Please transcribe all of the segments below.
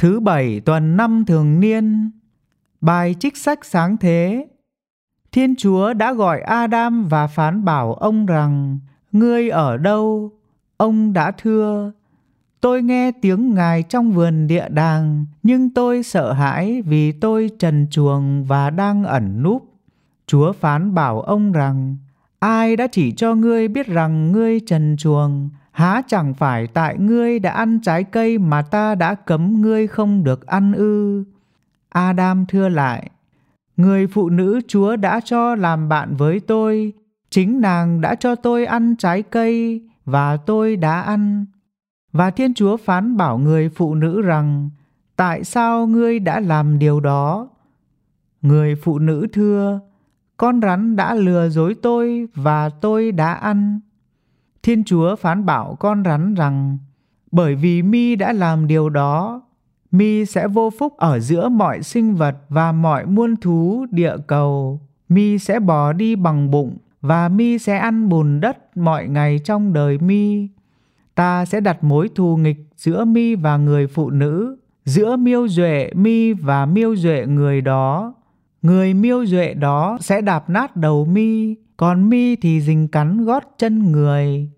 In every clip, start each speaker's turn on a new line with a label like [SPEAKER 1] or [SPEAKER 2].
[SPEAKER 1] Thứ bảy tuần năm thường niên. Bài trích sách sáng thế. Thiên Chúa đã gọi Adam và phán bảo ông rằng, Ngươi ở đâu? Ông đã thưa. Tôi nghe tiếng Ngài trong vườn địa đàng, Nhưng tôi sợ hãi vì tôi trần chuồng và đang ẩn núp. Chúa phán bảo ông rằng, Ai đã chỉ cho ngươi biết rằng ngươi trần chuồng Há chẳng phải tại ngươi đã ăn trái cây mà ta đã cấm ngươi không được ăn ư? Adam thưa lại, Người phụ nữ Chúa đã cho làm bạn với tôi, chính nàng đã cho tôi ăn trái cây và tôi đã ăn. Và Thiên Chúa phán bảo người phụ nữ rằng, Tại sao ngươi đã làm điều đó? Người phụ nữ thưa, Con rắn đã lừa dối tôi và tôi đã ăn. Thiên Chúa phán bảo con rắn rằng, bởi vì mi đã làm điều đó, mi sẽ vô phúc ở giữa mọi sinh vật và mọi muôn thú địa cầu. Mi sẽ bò đi bằng bụng và mi sẽ ăn bùn đất mọi ngày trong đời mi. Ta sẽ đặt mối thù nghịch giữa mi và người phụ nữ, giữa miêu duệ mi và miêu duệ người đó. Người miêu duệ đó sẽ đạp nát đầu mi, còn mi thì dình cắn gót chân người.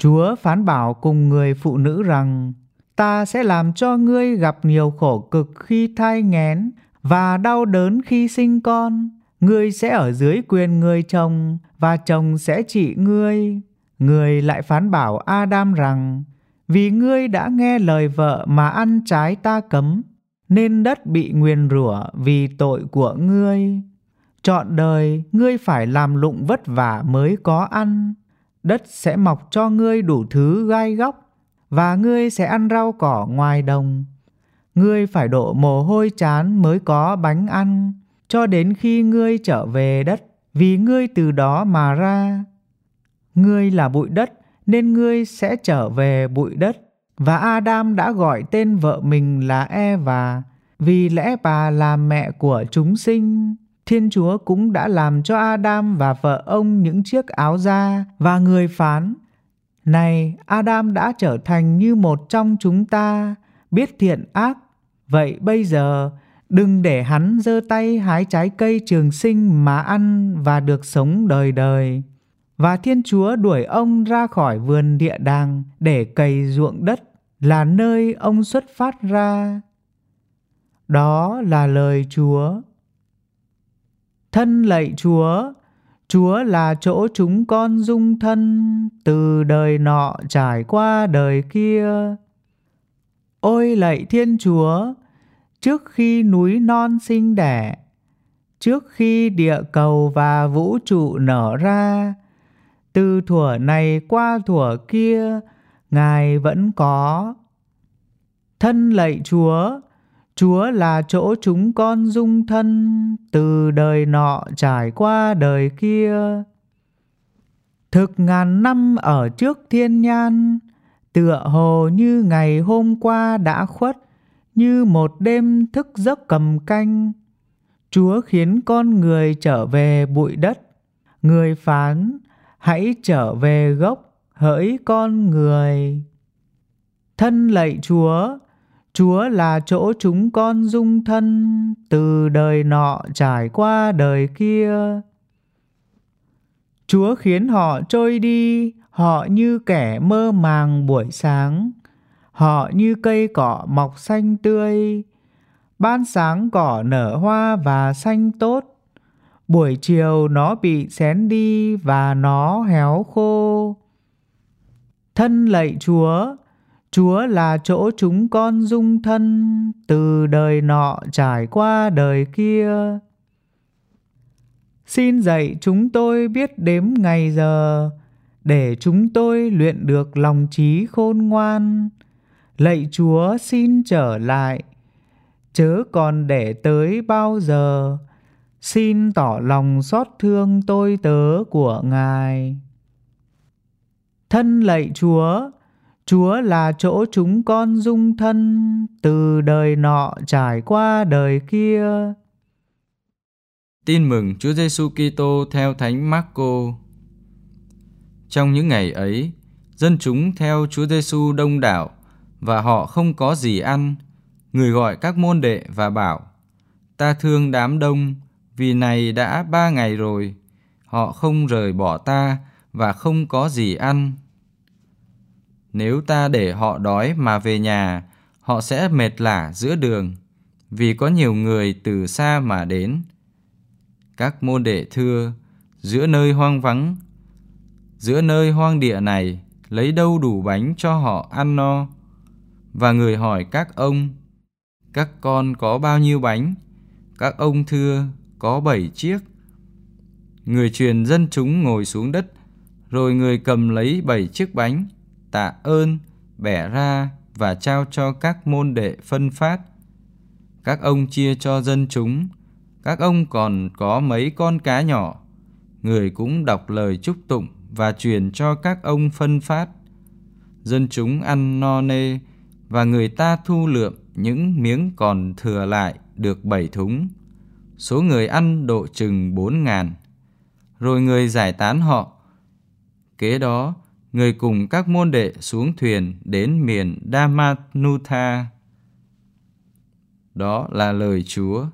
[SPEAKER 1] Chúa phán bảo cùng người phụ nữ rằng, ta sẽ làm cho ngươi gặp nhiều khổ cực khi thai nghén và đau đớn khi sinh con. Ngươi sẽ ở dưới quyền người chồng và chồng sẽ trị ngươi. Ngươi lại phán bảo Adam rằng, vì ngươi đã nghe lời vợ mà ăn trái ta cấm, nên đất bị nguyền rủa vì tội của ngươi. Chọn đời, ngươi phải làm lụng vất vả mới có ăn. Đất sẽ mọc cho ngươi đủ thứ gai góc, và ngươi sẽ ăn rau cỏ ngoài đồng. Ngươi phải đổ mồ hôi chán mới có bánh ăn, cho đến khi ngươi trở về đất, vì ngươi từ đó mà ra. Ngươi là bụi đất, nên ngươi sẽ trở về bụi đất. Và Adam đã gọi tên vợ mình là Eva, vì lẽ bà là mẹ của chúng sinh. Thiên Chúa cũng đã làm cho Adam và vợ ông những chiếc áo da và người phán, này, Adam đã trở thành như một trong chúng ta, biết thiện ác vậy bây giờ, đừng để hắn giơ tay hái trái cây trường sinh mà ăn và được sống đời đời và Thiên Chúa đuổi ông ra khỏi vườn địa đàng để cày ruộng đất là nơi ông xuất phát ra. Đó là lời Chúa. Thân lạy Chúa, Chúa là chỗ chúng con dung thân từ đời nọ trải qua đời kia. Ôi lạy Thiên Chúa, trước khi núi non sinh đẻ, trước khi địa cầu và vũ trụ nở ra, từ thuở này qua thuở kia, Ngài vẫn có. Thân lạy Chúa, Chúa là chỗ chúng con dung thân từ đời nọ trải qua đời kia. Thực ngàn năm ở trước thiên nhan, tựa hồ như ngày hôm qua đã khuất, như một đêm thức giấc cầm canh. Chúa khiến con người trở về bụi đất, người phán hãy trở về gốc hỡi con người. Thân lạy Chúa, Chúa là chỗ chúng con dung thân từ đời nọ trải qua đời kia. Chúa khiến họ trôi đi, họ như kẻ mơ màng buổi sáng, họ như cây cỏ mọc xanh tươi. Ban sáng cỏ nở hoa và xanh tốt, buổi chiều nó bị xén đi và nó héo khô. Thân lạy Chúa, Chúa là chỗ chúng con dung thân từ đời nọ trải qua đời kia. Xin dạy chúng tôi biết đếm ngày giờ để chúng tôi luyện được lòng trí khôn ngoan. Lạy Chúa xin trở lại, chớ còn để tới bao giờ. Xin tỏ lòng xót thương tôi tớ của Ngài. Thân lạy Chúa, Chúa là chỗ chúng con dung thân từ đời nọ trải qua đời kia.
[SPEAKER 2] Tin mừng Chúa Giêsu Kitô theo Thánh Marco. Trong những ngày ấy, dân chúng theo Chúa Giêsu đông đảo và họ không có gì ăn, người gọi các môn đệ và bảo, ta thương đám đông, vì này đã ba ngày rồi, họ không rời bỏ ta và không có gì ăn. Nếu ta để họ đói mà về nhà, họ sẽ mệt lả giữa đường, vì có nhiều người từ xa mà đến. Các môn đệ thưa, giữa nơi hoang vắng, giữa nơi hoang địa này, lấy đâu đủ bánh cho họ ăn no? Và người hỏi các ông, các con có bao nhiêu bánh? Các ông thưa, có bảy chiếc. Người truyền dân chúng ngồi xuống đất, rồi người cầm lấy bảy chiếc bánh, tạ ơn, bẻ ra và trao cho các môn đệ phân phát. Các ông chia cho dân chúng, các ông còn có mấy con cá nhỏ. Người cũng đọc lời chúc tụng và truyền cho các ông phân phát. Dân chúng ăn no nê và người ta thu lượm những miếng còn thừa lại được bảy thúng. Số người ăn độ chừng bốn ngàn. Rồi người giải tán họ. Kế đó, người cùng các môn đệ xuống thuyền đến miền Damanutha. Đó là lời Chúa.